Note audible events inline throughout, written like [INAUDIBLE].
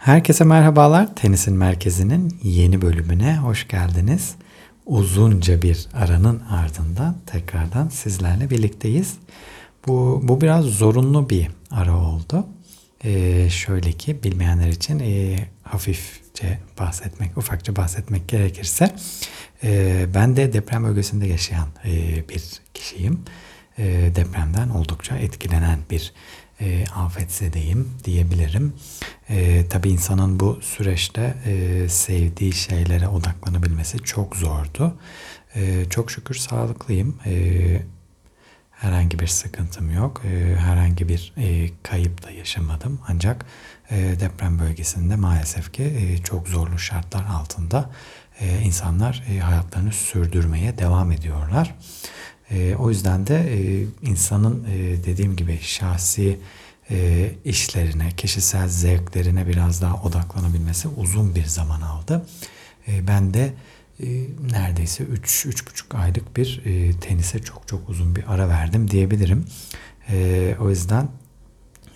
Herkese merhabalar. Tenisin Merkezi'nin yeni bölümüne hoş geldiniz. Uzunca bir aranın ardından tekrardan sizlerle birlikteyiz. Bu, bu biraz zorunlu bir ara oldu. Ee, şöyle ki bilmeyenler için e, hafifçe bahsetmek, ufakça bahsetmek gerekirse e, ben de deprem bölgesinde yaşayan e, bir kişiyim. E, depremden oldukça etkilenen bir e, afetzedeyim diyebilirim. E, tabii insanın bu süreçte e, sevdiği şeylere odaklanabilmesi çok zordu. E, çok şükür sağlıklıyım. E, herhangi bir sıkıntım yok. E, herhangi bir e, kayıp da yaşamadım. Ancak e, deprem bölgesinde maalesef ki e, çok zorlu şartlar altında e, insanlar e, hayatlarını sürdürmeye devam ediyorlar. E, o yüzden de e, insanın e, dediğim gibi şahsi e, işlerine, kişisel zevklerine biraz daha odaklanabilmesi uzun bir zaman aldı. E, ben de e, neredeyse 3-3,5 aylık bir e, tenise çok çok uzun bir ara verdim diyebilirim. E, o yüzden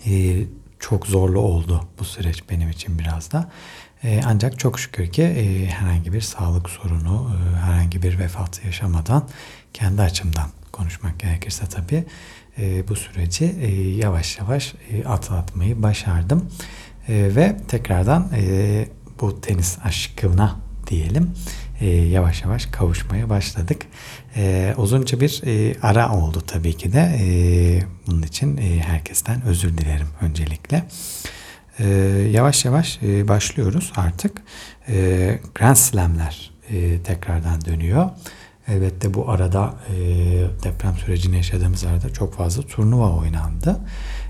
e, çok zorlu oldu bu süreç benim için biraz da. E, ancak çok şükür ki e, herhangi bir sağlık sorunu, e, herhangi bir vefat yaşamadan kendi açımdan konuşmak gerekirse tabii e, bu süreci e, yavaş yavaş e, atlatmayı başardım. E, ve tekrardan e, bu tenis aşkına diyelim e, yavaş yavaş kavuşmaya başladık. E, uzunca bir e, ara oldu tabii ki de. E, bunun için e, herkesten özür dilerim öncelikle. E, yavaş yavaş e, başlıyoruz artık. E, Grand Slam'ler e, tekrardan dönüyor. Elbette bu arada e, deprem sürecini yaşadığımız arada çok fazla turnuva oynandı.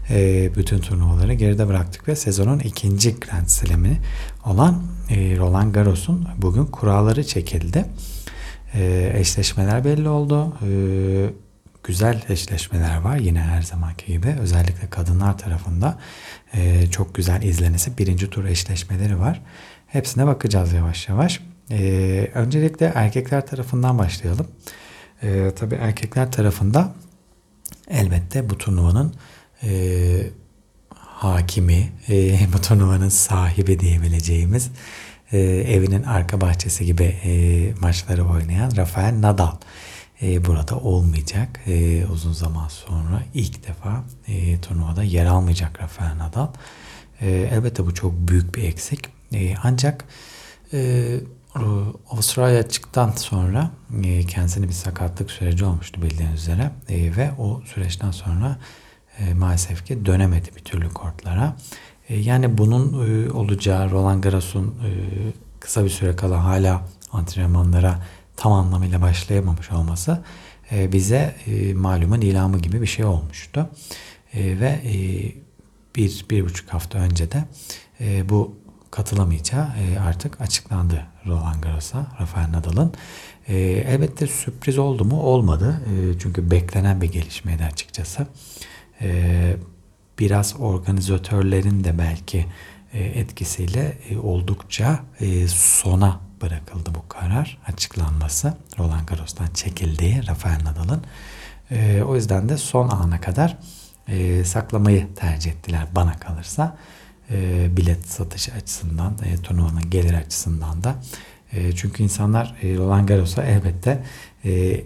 E, bütün turnuvaları geride bıraktık ve sezonun ikinci Grand Slam'i olan e, Roland Garros'un bugün kuralları çekildi. E, eşleşmeler belli oldu. E, güzel eşleşmeler var yine her zamanki gibi. Özellikle kadınlar tarafında e, çok güzel izlenisi birinci tur eşleşmeleri var. Hepsine bakacağız yavaş yavaş. Ee, öncelikle erkekler tarafından başlayalım. Ee, tabii erkekler tarafında elbette bu turnuvanın e, hakimi, e, [LAUGHS] bu turnuvanın sahibi diyebileceğimiz e, evinin arka bahçesi gibi e, maçları oynayan Rafael Nadal e, burada olmayacak. E, uzun zaman sonra ilk defa e, turnuvada yer almayacak Rafael Nadal. E, elbette bu çok büyük bir eksik. E, ancak e, Avustralya çıktıktan sonra e, kendisine bir sakatlık süreci olmuştu bildiğiniz üzere e, ve o süreçten sonra e, maalesef ki dönemedi bir türlü kortlara. Yani bunun olacağı Roland Garros'un kısa bir süre kala hala antrenmanlara tam anlamıyla başlayamamış olması bize malumun ilamı gibi bir şey olmuştu. Ve bir, bir buçuk hafta önce de bu katılamayacağı artık açıklandı Roland Garros'a, Rafael Nadal'ın. E, elbette sürpriz oldu mu? Olmadı. E, çünkü beklenen bir gelişmeydi açıkçası. Biraz organizatörlerin de belki etkisiyle oldukça sona bırakıldı bu karar açıklanması. Roland Garros'tan çekildiği Rafael Nadal'ın. O yüzden de son ana kadar saklamayı tercih ettiler bana kalırsa e, bilet satışı açısından, e, turnuvanın gelir açısından da. E, çünkü insanlar e, Roland Garros'a elbette e,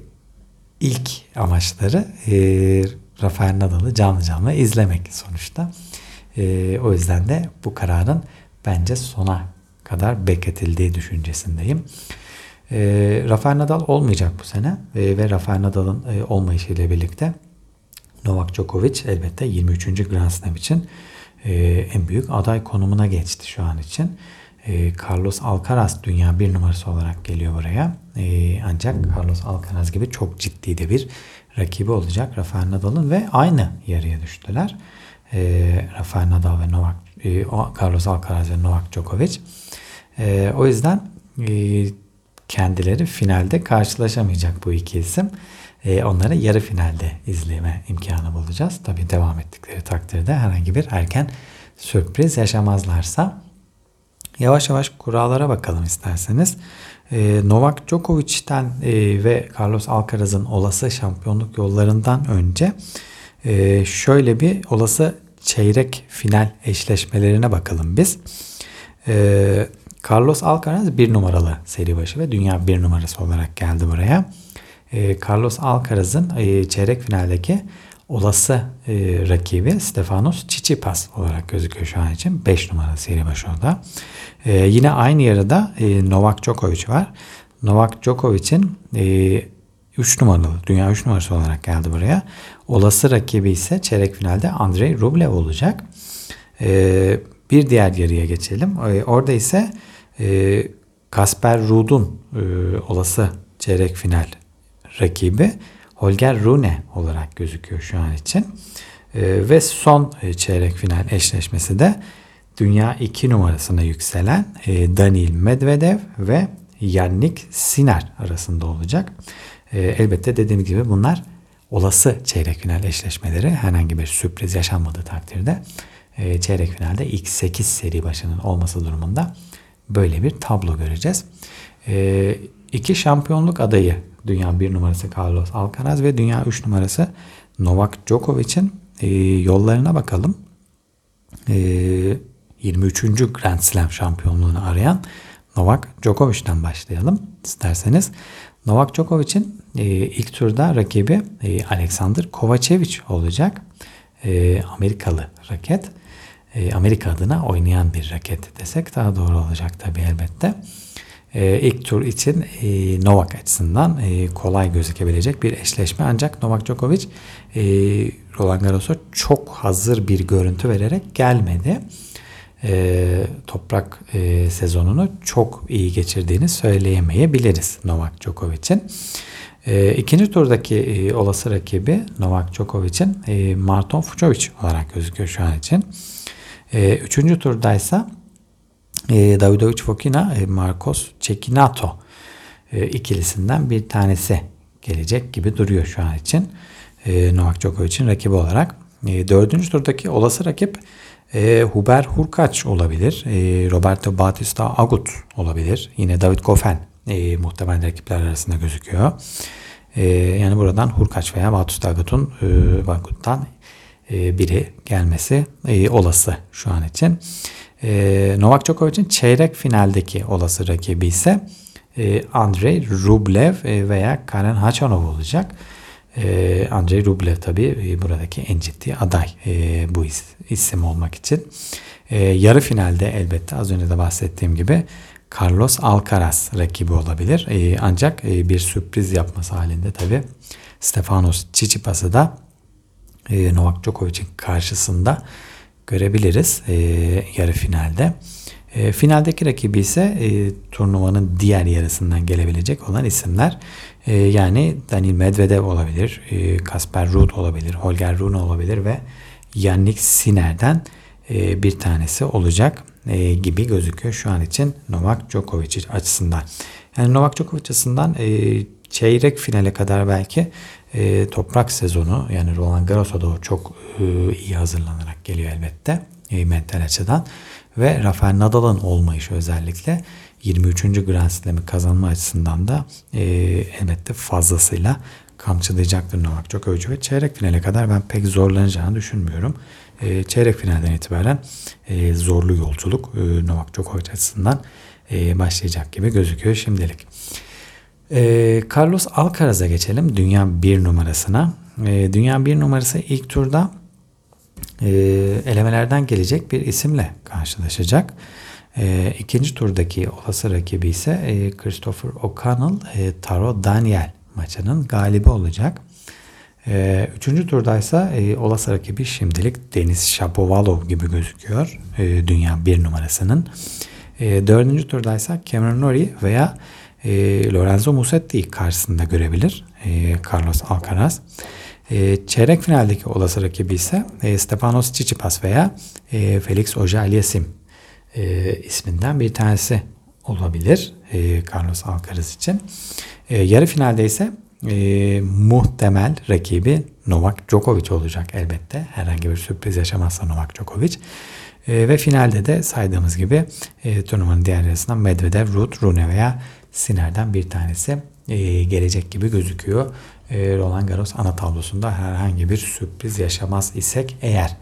ilk amaçları e, Rafael Nadal'ı canlı canlı izlemek sonuçta. E, o yüzden de bu kararın bence sona kadar bekletildiği düşüncesindeyim. E, Rafael Nadal olmayacak bu sene e, ve Rafael Nadal'ın e, olmayışıyla birlikte Novak Djokovic elbette 23. Grand Slam için e, en büyük aday konumuna geçti şu an için. E, Carlos Alcaraz dünya bir numarası olarak geliyor buraya. E, ancak Carlos Alcaraz gibi çok ciddi de bir rakibi olacak Rafael Nadal'ın ve aynı yarıya düştüler. Rafael Nadal ve Novak e, Carlos Alcaraz ve Novak Djokovic. O yüzden e, kendileri finalde karşılaşamayacak bu iki isim e, onları yarı finalde izleme imkanı bulacağız. Tabi devam ettikleri takdirde herhangi bir erken sürpriz yaşamazlarsa. Yavaş yavaş kurallara bakalım isterseniz. E, Novak Djokovic'ten e, ve Carlos Alcaraz'ın olası şampiyonluk yollarından önce e, şöyle bir olası çeyrek final eşleşmelerine bakalım biz. E, Carlos Alcaraz bir numaralı seri başı ve dünya bir numarası olarak geldi buraya. E, Carlos Alcaraz'ın e, çeyrek finaldeki olası e, rakibi Stefanos Tsitsipas olarak gözüküyor şu an için. 5 numaralı seri başı o da. E, yine aynı yarıda e, Novak Djokovic var. Novak Djokovic'in e, 3 numaralı, dünya 3 numarası olarak geldi buraya. Olası rakibi ise çeyrek finalde Andrei Rublev olacak. E, bir diğer yarıya geçelim. Orada ise e, Kasper Ruud'un olası çeyrek final rakibi Holger Rune olarak gözüküyor şu an için. E, ve son e, çeyrek final eşleşmesi de dünya 2 numarasına yükselen e, Daniil Medvedev ve Yannick Sinner arasında olacak. E, elbette dediğim gibi bunlar olası çeyrek final eşleşmeleri herhangi bir sürpriz yaşanmadığı takdirde çeyrek finalde ilk 8 seri başının olması durumunda böyle bir tablo göreceğiz. E, iki şampiyonluk adayı dünya 1 numarası Carlos Alcaraz ve dünya 3 numarası Novak Djokovic'in e, yollarına bakalım. E, 23. Grand Slam şampiyonluğunu arayan Novak Djokovic'ten başlayalım isterseniz. Novak Djokovic'in e, ilk turda rakibi e, Alexander Kovacevic olacak. E, Amerikalı raket. E, Amerika adına oynayan bir raket desek daha doğru olacak tabii elbette. E, ilk tur için e, Novak açısından e, kolay gözükebilecek bir eşleşme ancak Novak Djokovic e, Roland Garros'a çok hazır bir görüntü vererek gelmedi. E, toprak e, sezonunu çok iyi geçirdiğini söyleyemeyebiliriz Novak Djokovic'in. E, ikinci turdaki e, olası rakibi Novak Djokovic'in e, Marton Fucsovic olarak gözüküyor şu an için. E, üçüncü turdaysa e, Davidovic Fokina, e, Marcos Cecchinato e, ikilisinden bir tanesi gelecek gibi duruyor şu an için. E, Novak Djokovic'in rakibi olarak. E, dördüncü turdaki olası rakip e, Huber Hurkaç olabilir. E, Roberto Bautista Agut olabilir. Yine David Goffin e, muhtemelen rakipler arasında gözüküyor. E, yani buradan Hurkaç veya Bautista Agut'un e, Agut'tan e, biri gelmesi e, olası şu an için. E, Novak Djokovic'in çeyrek finaldeki olası rakibi ise e, Andrei Rublev e, veya Karen Hachanov olacak. E, Andrei Rublev tabi e, buradaki en ciddi aday e, bu is, isim olmak için. E, yarı finalde elbette az önce de bahsettiğim gibi Carlos Alcaraz rakibi olabilir. E, ancak e, bir sürpriz yapması halinde tabi Stefanos Tsitsipas'ı da e, Novak Djokovic'in karşısında görebiliriz e, yarı finalde. E, finaldeki rakibi ise e, turnuvanın diğer yarısından gelebilecek olan isimler. E, yani Daniil Medvedev olabilir, e, Kasper Ruud olabilir, Holger Rune olabilir ve Yannick Sinner'den e, bir tanesi olacak e, gibi gözüküyor şu an için Novak Djokovic açısından. Yani Novak Djokovic açısından e, çeyrek finale kadar belki e, toprak sezonu yani Roland Garros'a da çok e, iyi hazırlanarak geliyor elbette e, mental açıdan ve Rafael Nadal'ın olmayışı özellikle 23. Grand Slam'i kazanma açısından da e, elbette fazlasıyla kamçılayacaktır Novak Djokovic ve çeyrek finale kadar ben pek zorlanacağını düşünmüyorum. E, çeyrek finalden itibaren e, zorlu yolculuk e, Novak Djokovic açısından e, başlayacak gibi gözüküyor şimdilik. E, Carlos Alcaraz'a geçelim. Dünya bir numarasına. E, dünya bir numarası ilk turda e, elemelerden gelecek bir isimle karşılaşacak. E, ikinci turdaki olası rakibi ise e, Christopher O'Connell, e, Taro Daniel maçının galibi olacak. E, üçüncü turdaysa e, olası rakibi şimdilik Denis Shapovalov gibi gözüküyor. E, dünya bir numarasının. E, dördüncü turdaysa Cameron Norrie veya e, Lorenzo Musetti karşısında görebilir e, Carlos Alcaraz. E, çeyrek finaldeki olası rakibi ise e, Stefanos Tsitsipas veya e, Felix Auger-Aliassime e, isminden bir tanesi olabilir e, Carlos Alcaraz için. E, yarı finalde ise e, muhtemel rakibi Novak Djokovic olacak elbette. Herhangi bir sürpriz yaşamazsa Novak Djokovic. E, ve finalde de saydığımız gibi e, turnuvanın diğer arasından Medvedev, Ruud, Rune veya Siner'den bir tanesi e, gelecek gibi gözüküyor. E, Roland Garros ana tablosunda herhangi bir sürpriz yaşamaz isek eğer.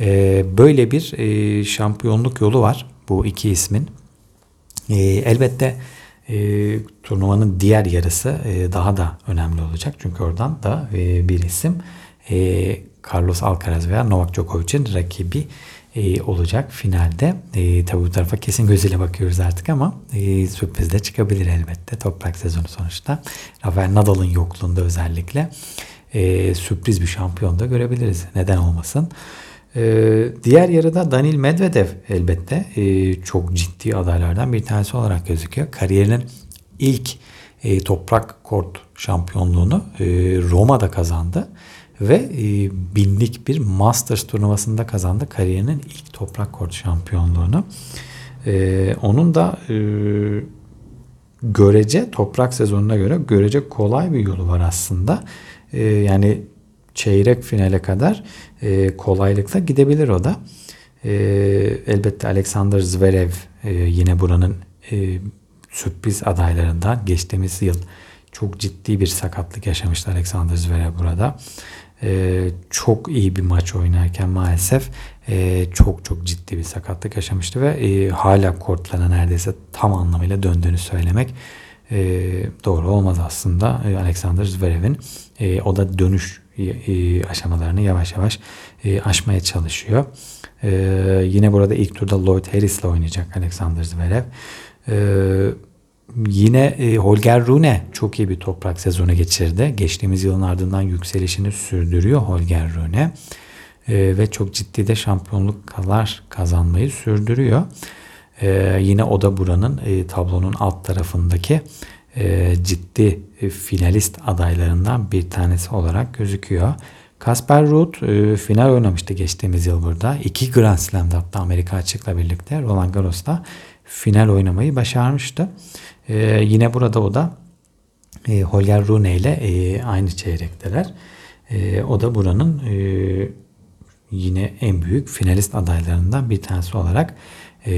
E, böyle bir şampiyonluk yolu var. bu iki ismin. Elbette turnuvanın diğer yarısı daha da önemli olacak. Çünkü oradan da bir isim Carlos Alcaraz veya Novak Djokovic'in rakibi e, olacak finalde. E, tabii bu tarafa kesin gözüyle bakıyoruz artık ama e, sürpriz de çıkabilir elbette. Toprak sezonu sonuçta. Rafael Nadal'ın yokluğunda özellikle e, sürpriz bir şampiyon da görebiliriz. Neden olmasın? Ee, diğer yarıda Danil Medvedev elbette e, çok ciddi adaylardan bir tanesi olarak gözüküyor. Kariyerinin ilk e, toprak kort şampiyonluğunu e, Roma'da kazandı ve e, binlik bir Masters turnuvasında kazandı kariyerinin ilk toprak kort şampiyonluğunu. E, onun da e, görece toprak sezonuna göre görece kolay bir yolu var aslında. E, yani çeyrek finale kadar e, kolaylıkla gidebilir o da. E, elbette Alexander Zverev e, yine buranın e, sürpriz adaylarından geçtiğimiz yıl çok ciddi bir sakatlık yaşamıştı Alexander Zverev burada. Ee, çok iyi bir maç oynarken maalesef e, çok çok ciddi bir sakatlık yaşamıştı ve e, hala kortlarına neredeyse tam anlamıyla döndüğünü söylemek e, doğru olmaz aslında. Alexander Zverev'in e, o da dönüş e, aşamalarını yavaş yavaş e, aşmaya çalışıyor. E, yine burada ilk turda Lloyd Harris ile oynayacak Alexander Zverev. E, Yine e, Holger Rune çok iyi bir toprak sezonu geçirdi. Geçtiğimiz yılın ardından yükselişini sürdürüyor Holger Rune. E, ve çok ciddi de şampiyonluklar kazanmayı sürdürüyor. E, yine o da buranın e, tablonun alt tarafındaki e, ciddi e, finalist adaylarından bir tanesi olarak gözüküyor. Kasper Ruud e, final oynamıştı geçtiğimiz yıl burada. İki Grand Slam'da hatta Amerika açıkla birlikte Roland Garros'ta final oynamayı başarmıştı. E, yine burada o da e, Holger Rune ile e, aynı çeyrekteler. E, o da buranın e, yine en büyük finalist adaylarından bir tanesi olarak e,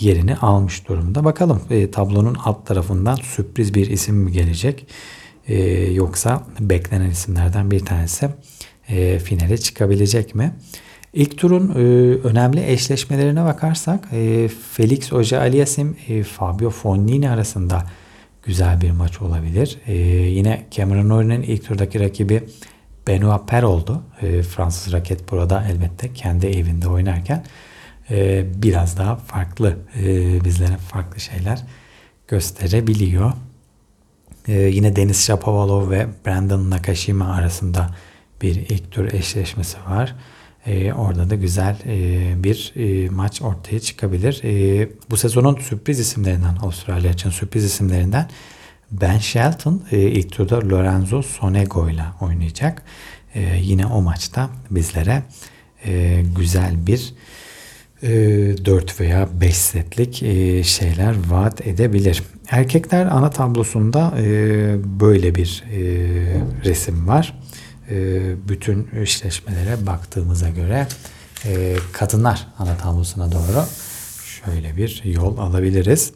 yerini almış durumda. Bakalım e, tablonun alt tarafından sürpriz bir isim mi gelecek? E, yoksa beklenen isimlerden bir tanesi e, finale çıkabilecek mi? İlk turun e, önemli eşleşmelerine bakarsak e, Felix Auger-Aliassime, e, Fabio Fognini arasında güzel bir maç olabilir. E, yine Cameron Norrie'nin ilk turdaki rakibi Benoit Per oldu. E, Fransız raket burada elbette kendi evinde oynarken e, biraz daha farklı e, bizlere farklı şeyler gösterebiliyor. E, yine Denis Shapovalov ve Brandon Nakashima arasında bir ilk tur eşleşmesi var. E, orada da güzel e, bir e, maç ortaya çıkabilir. E, bu sezonun sürpriz isimlerinden Avustralya için sürpriz isimlerinden Ben Shelton e, ilk turda Lorenzo Sonego ile oynayacak. E, yine o maçta bizlere e, güzel bir e, 4 veya 5 setlik e, şeyler vaat edebilir. Erkekler ana tablosunda e, böyle bir e, resim var. E, bütün eşleşmelere baktığımıza göre e, kadınlar ana tablosuna doğru şöyle bir yol alabiliriz.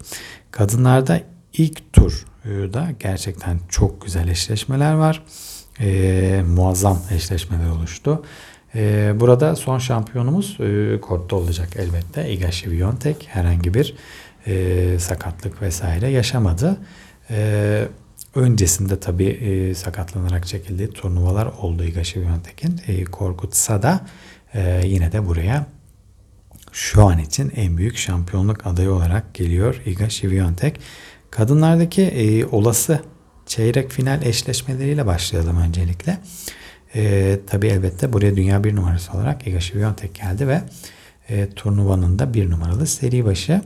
Kadınlarda ilk turda gerçekten çok güzel eşleşmeler var. E, muazzam eşleşmeler oluştu. E, burada son şampiyonumuz e, kortta olacak elbette. Iga Świątek herhangi bir e, sakatlık vesaire yaşamadı. E, Öncesinde tabii e, sakatlanarak çekildiği turnuvalar oldu Iga Świątek'in. E, korkutsa da e, yine de buraya şu an için en büyük şampiyonluk adayı olarak geliyor Iga Świątek. Kadınlardaki e, olası çeyrek final eşleşmeleriyle başlayalım öncelikle. E, tabii elbette buraya dünya bir numarası olarak Iga Świątek geldi ve e, turnuvanın da bir numaralı seri başı.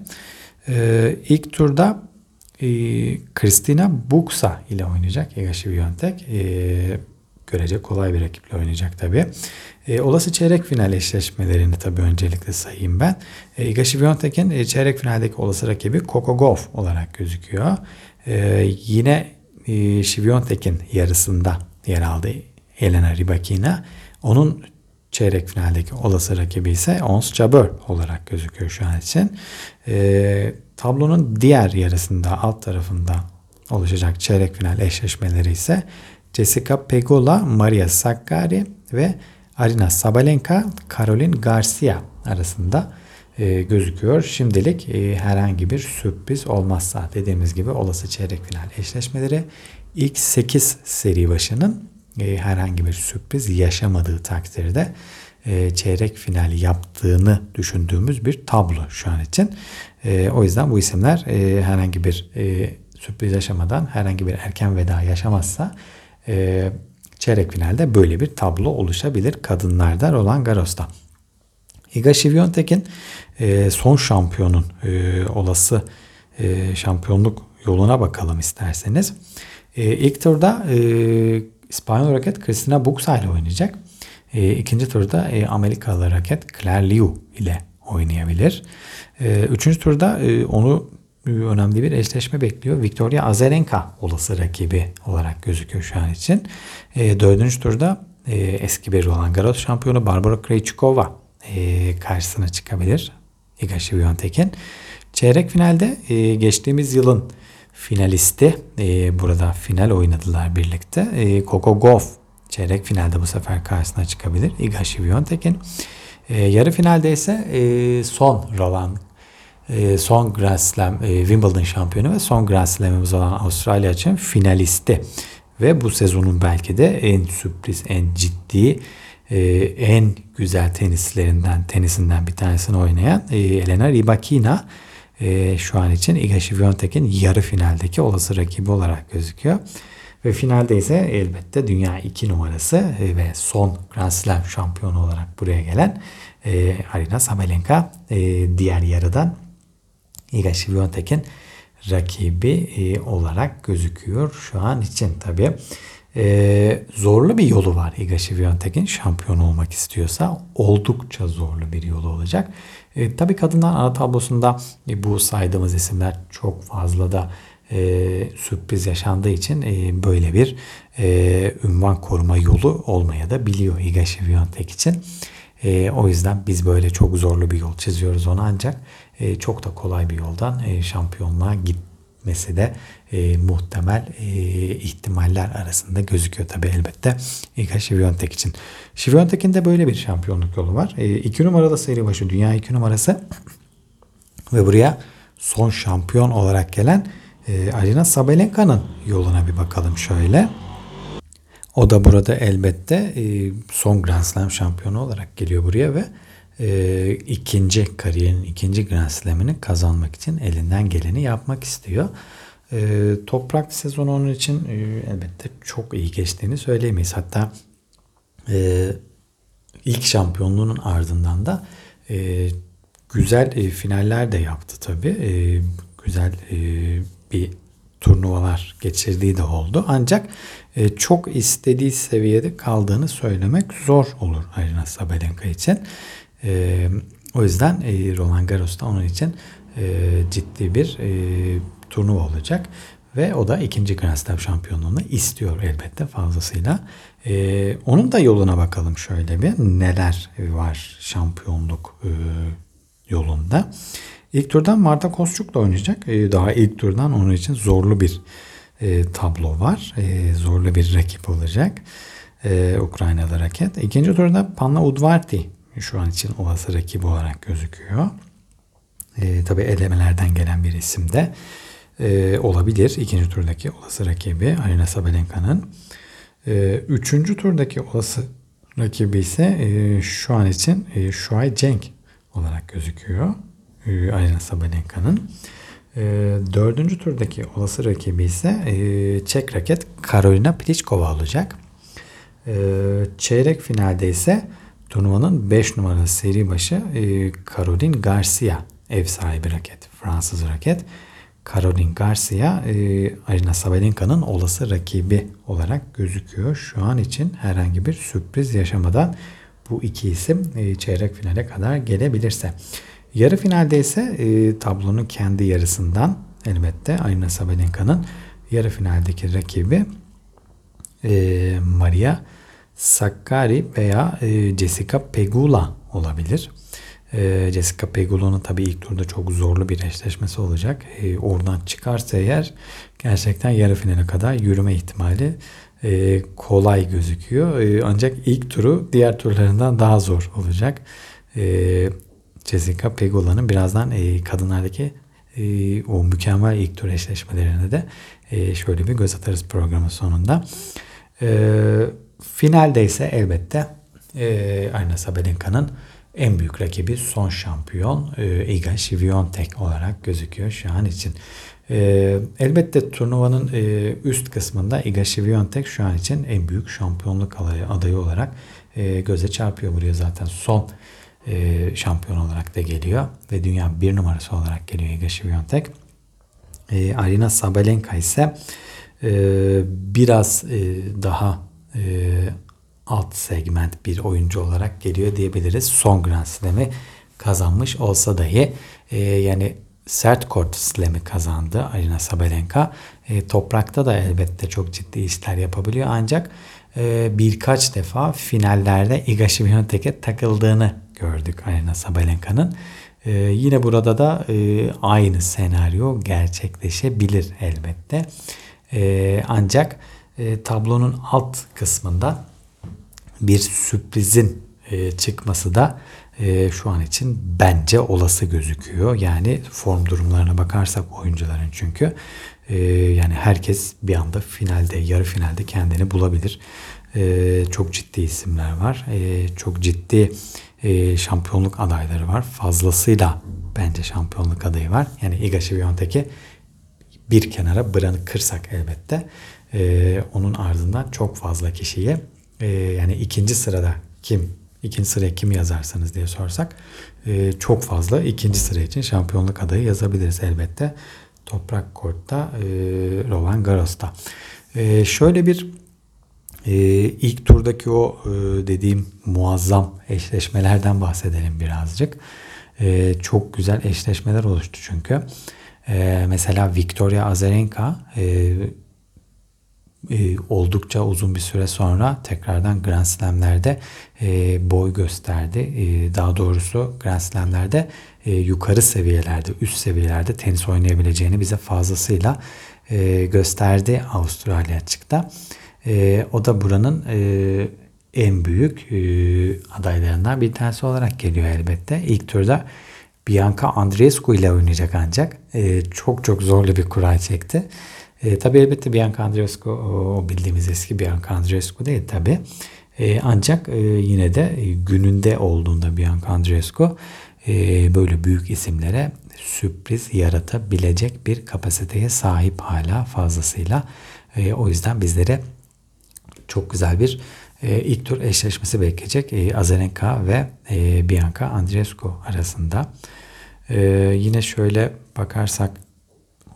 E, ilk turda e, Kristina Buksa ile oynayacak Iga Świątek. E, görece kolay bir rakiple oynayacak tabi. E, olası çeyrek final eşleşmelerini tabi öncelikle sayayım ben. E, Iga Świątek'in e, çeyrek finaldeki olası rakibi Coco Gauff olarak gözüküyor. E, yine e, Świątek'in yarısında yer aldı Elena Rybakina. Onun çeyrek finaldeki olası rakibi ise Ons Jabeur olarak gözüküyor şu an için. E, Tablonun diğer yarısında alt tarafında oluşacak çeyrek final eşleşmeleri ise Jessica Pegula, Maria Sakkari ve Arina Sabalenka, Caroline Garcia arasında e, gözüküyor. Şimdilik e, herhangi bir sürpriz olmazsa dediğimiz gibi olası çeyrek final eşleşmeleri ilk 8 seri başının e, herhangi bir sürpriz yaşamadığı takdirde e, çeyrek final yaptığını düşündüğümüz bir tablo şu an için. E, o yüzden bu isimler herhangi bir sürpriz yaşamadan herhangi bir erken veda yaşamazsa çeyrek finalde böyle bir tablo oluşabilir kadınlarda Roland Garros'ta. Iga e, son şampiyonun olası şampiyonluk yoluna bakalım isterseniz. E, ilk turda İspanyol raket Cristina Buxa ile oynayacak. E, ikinci turda e, Amerikalı raket Claire Liu ile oynayabilir. E, üçüncü turda e, onu e, önemli bir eşleşme bekliyor. Victoria Azarenka olası rakibi olarak gözüküyor şu an için. E, dördüncü turda e, eski bir Roland Garros şampiyonu Barbara Krejcikova e, karşısına çıkabilir. Iga Świątek'in. Çeyrek finalde e, geçtiğimiz yılın finalisti e, burada final oynadılar birlikte. E, Coco Gauff çeyrek finalde bu sefer karşısına çıkabilir. Iga Świątek'in. E, yarı finalde ise e, son Roland e, son Grand Slam e, Wimbledon şampiyonu ve son Grand Slam'ımız olan Avustralya için finalisti ve bu sezonun belki de en sürpriz, en ciddi, e, en güzel tenislerinden, tenisinden bir tanesini oynayan Elena Rybakina e, şu an için Iga Świątek'in yarı finaldeki olası rakibi olarak gözüküyor. Ve finalde ise elbette dünya 2 numarası e, ve son Grand Slam şampiyonu olarak buraya gelen e, Arina Sabalenka e, diğer yarıdan Iga Świątek'in rakibi e, olarak gözüküyor şu an için tabii. E, zorlu bir yolu var Iga Świątek'in şampiyon olmak istiyorsa oldukça zorlu bir yolu olacak. E, tabii kadınlar ana tablosunda e, bu saydığımız isimler çok fazla da e, sürpriz yaşandığı için e, böyle bir e, ünvan koruma yolu olmaya da biliyor Iga Świątek için. E, o yüzden biz böyle çok zorlu bir yol çiziyoruz ona ancak e, çok da kolay bir yoldan e, şampiyonluğa gitmesi de e, muhtemel e, ihtimaller arasında gözüküyor tabi elbette Iga Świątek için. Świątek'in de böyle bir şampiyonluk yolu var. E, iki numaralı seri başı dünya iki numarası ve buraya son şampiyon olarak gelen e, Arina Sabalenka'nın yoluna bir bakalım şöyle. O da burada elbette e, son Grand Slam şampiyonu olarak geliyor buraya ve e, ikinci kariyerin ikinci Grand Slam'ini kazanmak için elinden geleni yapmak istiyor. E, toprak sezonu onun için e, elbette çok iyi geçtiğini söyleyemeyiz. Hatta e, ilk şampiyonluğunun ardından da e, güzel e, finaller de yaptı tabii. E, güzel e, bir turnuvalar geçirdiği de oldu. Ancak e, çok istediği seviyede kaldığını söylemek zor olur Arina Sabalenka için. E, o yüzden e, Roland Garros'ta onun için e, ciddi bir e, turnuva olacak. Ve o da ikinci Grand Slam şampiyonluğunu istiyor elbette fazlasıyla. E, onun da yoluna bakalım şöyle bir. Neler var şampiyonluk e, yolunda. İlk turdan Marta Kostyuk'la oynayacak. E, daha ilk turdan onun için zorlu bir e, tablo var. E, zorlu bir rakip olacak. E, Ukraynalı raket. İkinci turda Panna Udvarti şu an için olası rakibi olarak gözüküyor. E, tabii elemelerden gelen bir isim de e, olabilir. İkinci turdaki olası rakibi Arina Sabalenka'nın. E, üçüncü turdaki olası rakibi ise e, şu an için e, Shuai Cenk olarak gözüküyor. E, Arina Sabalenka'nın. E, dördüncü turdaki olası rakibi ise e, Çek raket Karolina Pliskova olacak. E, çeyrek finalde ise turnuvanın 5 numaralı seri başı e, Caroline Garcia ev sahibi raket. Fransız raket. Caroline Garcia e, Arina Sabalenka'nın olası rakibi olarak gözüküyor. Şu an için herhangi bir sürpriz yaşamadan bu iki isim e, çeyrek finale kadar gelebilirse. Yarı finalde ise e, tablonun kendi yarısından elbette Arina Sabalenka'nın yarı finaldeki rakibi e, Maria Sakkari veya e, Jessica Pegula olabilir. E, Jessica Pegula'nın tabii ilk turda çok zorlu bir eşleşmesi olacak. E, oradan çıkarsa eğer gerçekten yarı finale kadar yürüme ihtimali e, kolay gözüküyor. E, ancak ilk turu diğer turlarından daha zor olacak. Jessica Pegula'nın birazdan e, kadınlardaki e, o mükemmel ilk tur eşleşmelerine de şöyle bir göz atarız programın sonunda. Finalde ise elbette e, Arina Sabalenka'nın en büyük rakibi son şampiyon e, Iga Świątek olarak gözüküyor şu an için. E, elbette turnuvanın e, üst kısmında Iga Świątek şu an için en büyük şampiyonluk adayı, adayı olarak e, göze çarpıyor. Buraya zaten son e, şampiyon olarak da geliyor ve dünya bir numarası olarak geliyor Iga Świątek. E, Arina Sabalenka ise e, biraz e, daha e, alt segment bir oyuncu olarak geliyor diyebiliriz. Son Grand Slam'i kazanmış olsa dahi e, yani sert kort slam'i kazandı Arina Sabalenka. E, toprakta da elbette çok ciddi işler yapabiliyor ancak e, birkaç defa finallerde Iga Świątek'e takıldığını gördük Arina Sabalenka'nın. E, yine burada da e, aynı senaryo gerçekleşebilir elbette. E, ancak e, tablonun alt kısmında bir sürprizin e, çıkması da e, şu an için bence olası gözüküyor. Yani form durumlarına bakarsak oyuncuların çünkü e, yani herkes bir anda finalde, yarı finalde kendini bulabilir. Çok ciddi isimler var. Çok ciddi şampiyonluk adayları var. Fazlasıyla bence şampiyonluk adayı var. Yani Iga Świątek'i bir kenara bırakırsak elbette onun ardından çok fazla kişiye e, yani ikinci sırada kim ikinci sıraya kim yazarsanız diye sorsak e, çok fazla ikinci sıra için şampiyonluk adayı yazabiliriz elbette. Toprak Kort'ta e, Roland Garros'ta. E, şöyle bir e, ilk turdaki o e, dediğim muazzam eşleşmelerden bahsedelim birazcık. E, çok güzel eşleşmeler oluştu çünkü. E, mesela Victoria Azarenka e, e, oldukça uzun bir süre sonra tekrardan Grand Slam'lerde e, boy gösterdi. E, daha doğrusu Grand Slam'lerde yukarı seviyelerde, üst seviyelerde tenis oynayabileceğini bize fazlasıyla gösterdi Avustralya açıkta. O da buranın en büyük adaylarından bir tanesi olarak geliyor elbette. İlk turda Bianca Andreescu ile oynayacak ancak çok çok zorlu bir kura çekti. E, tabii elbette Bianca Andreescu o bildiğimiz eski Bianca Andreescu değil tabi. E, ancak e, yine de gününde olduğunda Bianca Andreescu e, böyle büyük isimlere sürpriz yaratabilecek bir kapasiteye sahip hala fazlasıyla. E, o yüzden bizlere çok güzel bir e, ilk tur eşleşmesi bekleyecek. E, Azarenka ve e, Bianca Andreescu arasında. E, yine şöyle bakarsak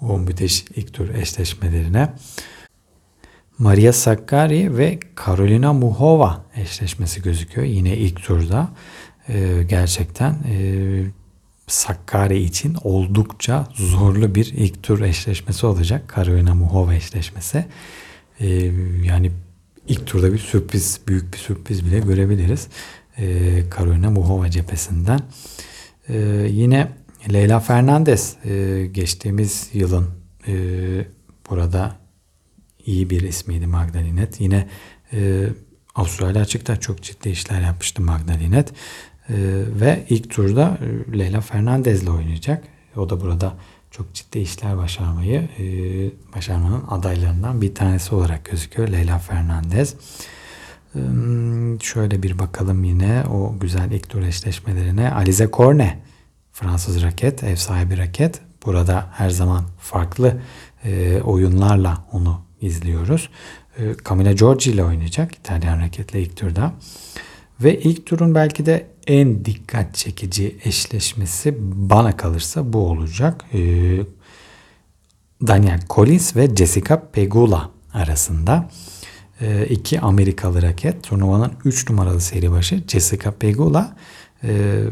o müthiş ilk tur eşleşmelerine. Maria Sakkari ve Carolina Muhova eşleşmesi gözüküyor. Yine ilk turda e, gerçekten e, Sakkari için oldukça zorlu bir ilk tur eşleşmesi olacak. Carolina Muhova eşleşmesi. E, yani ilk turda bir sürpriz, büyük bir sürpriz bile görebiliriz. E, Carolina Muhova cephesinden. E, yine Leyla Fernandez e, geçtiğimiz yılın e, burada iyi bir ismiydi Magdalinet. Yine e, Avustralya açıkta çok ciddi işler yapmıştı Magdalinet. E, ve ilk turda e, Leyla Fernandez ile oynayacak. O da burada çok ciddi işler başarmayı e, başarmanın adaylarından bir tanesi olarak gözüküyor Leyla Fernandez. E, şöyle bir bakalım yine o güzel ilk tur eşleşmelerine. Alize Cornet Fransız raket, ev sahibi raket. Burada her zaman farklı e, oyunlarla onu izliyoruz. E, Camila Giorgi ile oynayacak İtalyan raketle ilk turda. Ve ilk turun belki de en dikkat çekici eşleşmesi bana kalırsa bu olacak. E, Daniel Collins ve Jessica Pegula arasında e, iki Amerikalı raket. Turnuvanın 3 numaralı seri başı Jessica Pegula e,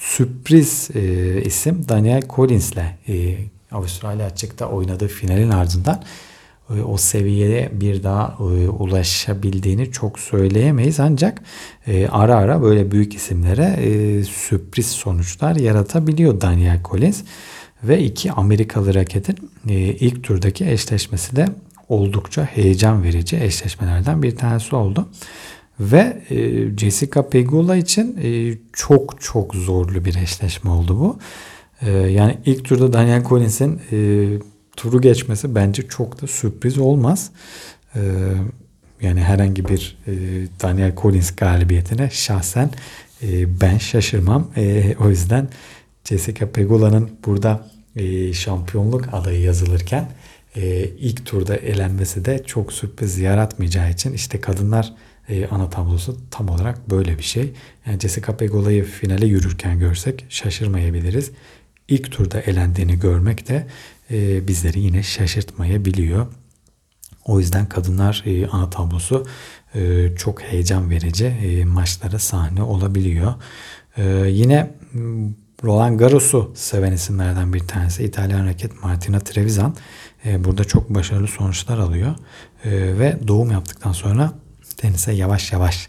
sürpriz e, isim Daniel Collins'le e, Avustralya açıkta oynadığı finalin ardından e, o seviyeye bir daha e, ulaşabildiğini çok söyleyemeyiz ancak e, ara ara böyle büyük isimlere e, sürpriz sonuçlar yaratabiliyor Daniel Collins ve iki Amerikalı raketin e, ilk turdaki eşleşmesi de oldukça heyecan verici eşleşmelerden bir tanesi oldu. Ve e, Jessica Pegula için e, çok çok zorlu bir eşleşme oldu bu. E, yani ilk turda Daniel Collins'in e, turu geçmesi bence çok da sürpriz olmaz. E, yani herhangi bir e, Daniel Collins galibiyetine şahsen e, ben şaşırmam. E, o yüzden Jessica Pegula'nın burada e, şampiyonluk adayı yazılırken e, ilk turda elenmesi de çok sürpriz yaratmayacağı için işte kadınlar e, ana tablosu tam olarak böyle bir şey. Yani Jessica Pegula'yı finale yürürken görsek şaşırmayabiliriz. İlk turda elendiğini görmek de e, bizleri yine şaşırtmayabiliyor. O yüzden kadınlar e, ana tablosu e, çok heyecan verici e, maçlara sahne olabiliyor. E, yine Roland Garros'u seven isimlerden bir tanesi İtalyan raket Martina Trevisan e, burada çok başarılı sonuçlar alıyor. E, ve doğum yaptıktan sonra tenise yavaş yavaş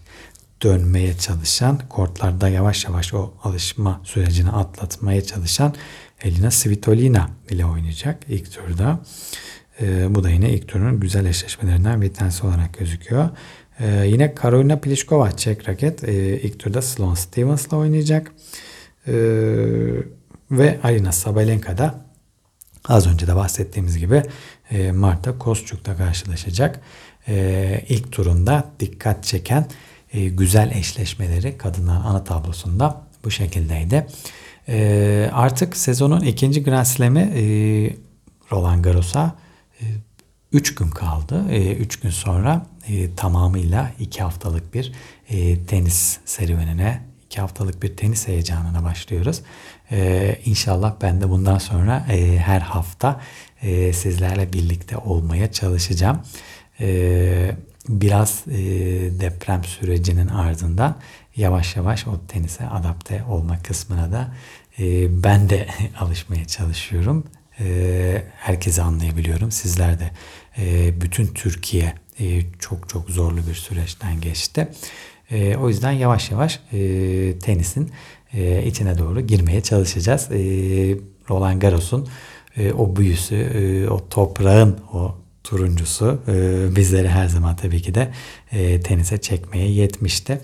dönmeye çalışan, kortlarda yavaş yavaş o alışma sürecini atlatmaya çalışan Elina Svitolina ile oynayacak ilk turda. E, bu da yine ilk turun güzel eşleşmelerinden bir tanesi olarak gözüküyor. E, yine Karolina Pliskova Çek raket e, ilk turda Sloane Stevens ile oynayacak. E, ve Arina Sabalenka da az önce de bahsettiğimiz gibi e, Marta Kostyuk'ta karşılaşacak. E, ilk turunda dikkat çeken e, güzel eşleşmeleri kadınlar ana tablosunda bu şekildeydi. E, artık sezonun ikinci Grand Slam'i e, Roland Garros'a 3 e, gün kaldı. 3 e, gün sonra e, tamamıyla 2 haftalık bir tenis serüvenine, 2 haftalık bir tenis heyecanına başlıyoruz. İnşallah ben de bundan sonra her hafta sizlerle birlikte olmaya çalışacağım. E, biraz e, deprem sürecinin ardından yavaş yavaş o tenise adapte olma kısmına da e, ben de [LAUGHS] alışmaya çalışıyorum. E, herkesi anlayabiliyorum. Sizler de e, bütün Türkiye çok çok zorlu bir süreçten geçti. O yüzden yavaş yavaş tenisin içine doğru girmeye çalışacağız. Roland Garros'un o büyüsü, o toprağın o turuncusu e, bizleri her zaman tabii ki de e, tenise çekmeye yetmişti.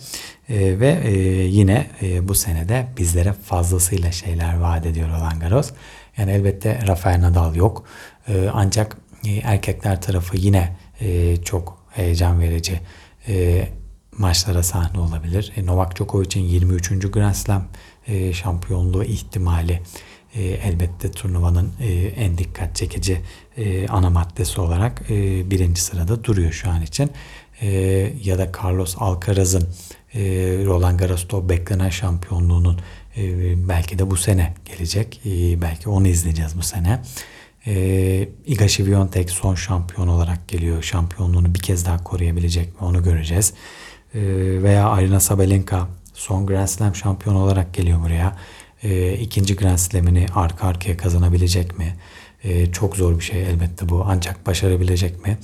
E, ve e, yine e, bu senede bizlere fazlasıyla şeyler vaat ediyor Roland Garros. Yani elbette Rafael Nadal yok. E, ancak e, erkekler tarafı yine e, çok heyecan verici e, maçlara sahne olabilir. E, Novak Djokovic'in 23. Grand Slam e, şampiyonluğu ihtimali e, elbette turnuvanın e, en dikkat çekici e, ana maddesi olarak e, birinci sırada duruyor şu an için. E, ya da Carlos Alcaraz'ın e, Roland Garros'ta beklenen şampiyonluğunun e, belki de bu sene gelecek. E, belki onu izleyeceğiz bu sene. E, Iga Świątek son şampiyon olarak geliyor. Şampiyonluğunu bir kez daha koruyabilecek mi onu göreceğiz. E, veya Arina Sabalenka son Grand Slam şampiyon olarak geliyor buraya e, ikinci Grand Slam'ini arka arkaya kazanabilecek mi? E, çok zor bir şey elbette bu ancak başarabilecek mi?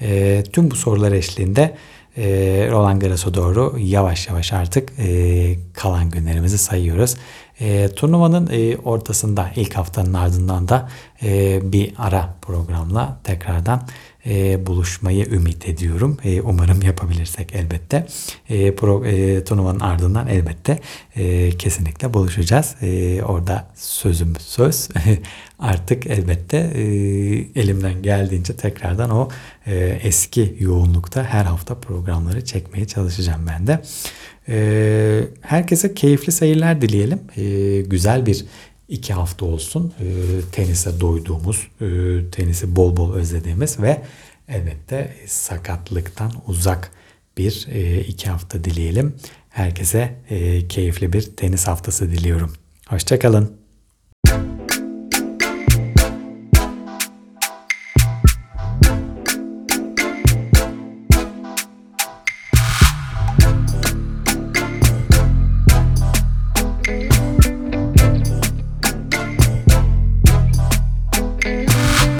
E, tüm bu sorular eşliğinde e, Roland Garros'a doğru yavaş yavaş artık e, kalan günlerimizi sayıyoruz. E, turnuvanın e, ortasında ilk haftanın ardından da e, bir ara programla tekrardan e, buluşmayı ümit ediyorum. E, umarım yapabilirsek elbette. E, pro, e, turnuvanın ardından elbette e, kesinlikle buluşacağız. E, orada sözüm söz. [LAUGHS] Artık elbette e, elimden geldiğince tekrardan o e, eski yoğunlukta her hafta programları çekmeye çalışacağım ben de. E, herkese keyifli seyirler dileyelim. E, güzel bir iki hafta olsun e, tenise doyduğumuz, e, tenisi bol bol özlediğimiz ve elbette sakatlıktan uzak bir e, iki hafta dileyelim. Herkese e, keyifli bir tenis haftası diliyorum. Hoşçakalın.